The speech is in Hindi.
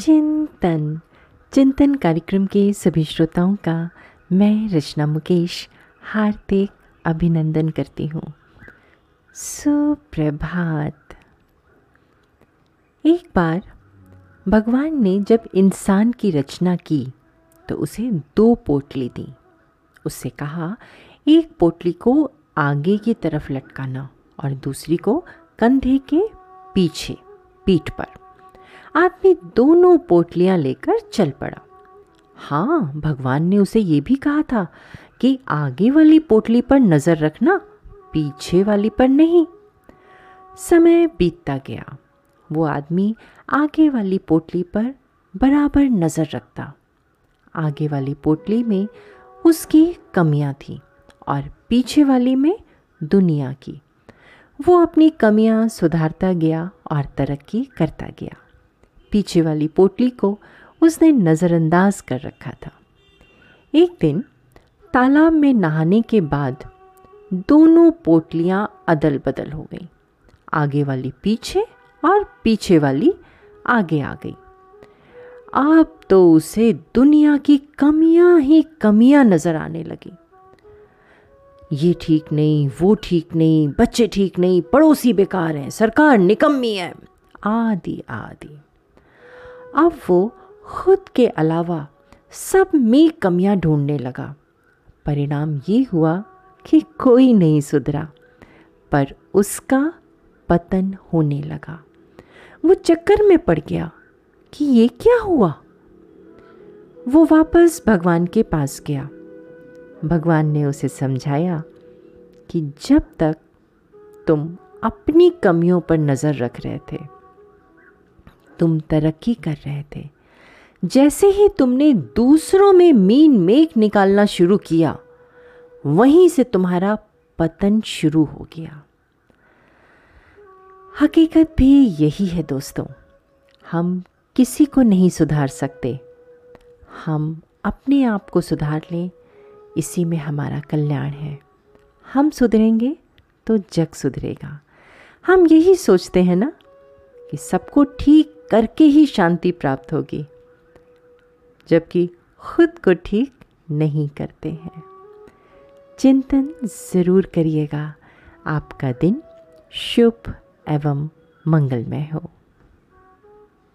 चिंतन। चिंतन कार्यक्रम के सभी श्रोताओं का मैं रचना मुकेश हार्दिक अभिनंदन करती हूँ। सुप्रभात। एक बार भगवान ने जब इंसान की रचना की तो उसे दो पोटली दी। उससे कहा, एक पोटली को आगे की तरफ़ लटकाना और दूसरी को कंधे के पीछे, पीठ पर। आदमी दोनों पोटलियाँ लेकर चल पड़ा। हाँ भगवान ने उसे ये भी कहा था कि आगे वाली पोटली पर नज़र रखना, पीछे वाली पर नहीं। समय बीतता गया। वो आदमी आगे वाली पोटली पर बराबर नज़र रखता। आगे वाली पोटली में उसकी कमियाँ थी और पीछे वाली में दुनिया की। वो अपनी कमियाँ सुधारता गया और तरक्की करता गया। पीछे वाली पोटली को उसने नज़रअंदाज कर रखा था। एक दिन तालाब में नहाने के बाद दोनों पोटलियाँ अदल बदल हो गई। आगे वाली पीछे और पीछे वाली आगे आ गई। अब तो उसे दुनिया की कमियाँ ही कमियाँ नज़र आने लगी। ये ठीक नहीं, वो ठीक नहीं, बच्चे ठीक नहीं, पड़ोसी बेकार हैं, सरकार निकम्मी है। आदि आदि। अब वो खुद के अलावा सब में कमियाँ ढूँढने लगा। परिणाम ये हुआ कि कोई नहीं सुधरा, पर उसका पतन होने लगा। वो चक्कर में पड़ गया कि ये क्या हुआ? वो वापस भगवान के पास गया। भगवान ने उसे समझाया कि जब तक तुम अपनी कमियों पर नज़र रख रहे थे तुम तरक्की कर रहे थे। जैसे ही तुमने दूसरों में मीन मेघ निकालना शुरू किया, वहीं से तुम्हारा पतन शुरू हो गया। हकीकत भी यही है दोस्तों, हम किसी को नहीं सुधार सकते। हम अपने आप को सुधार लें, इसी में हमारा कल्याण है। हम सुधरेंगे तो जग सुधरेगा। हम यही सोचते हैं ना कि सबको ठीक करके ही शांति प्राप्त होगी, जबकि खुद को ठीक नहीं करते हैं। चिंतन ज़रूर करिएगा। आपका दिन शुभ एवं मंगलमय हो।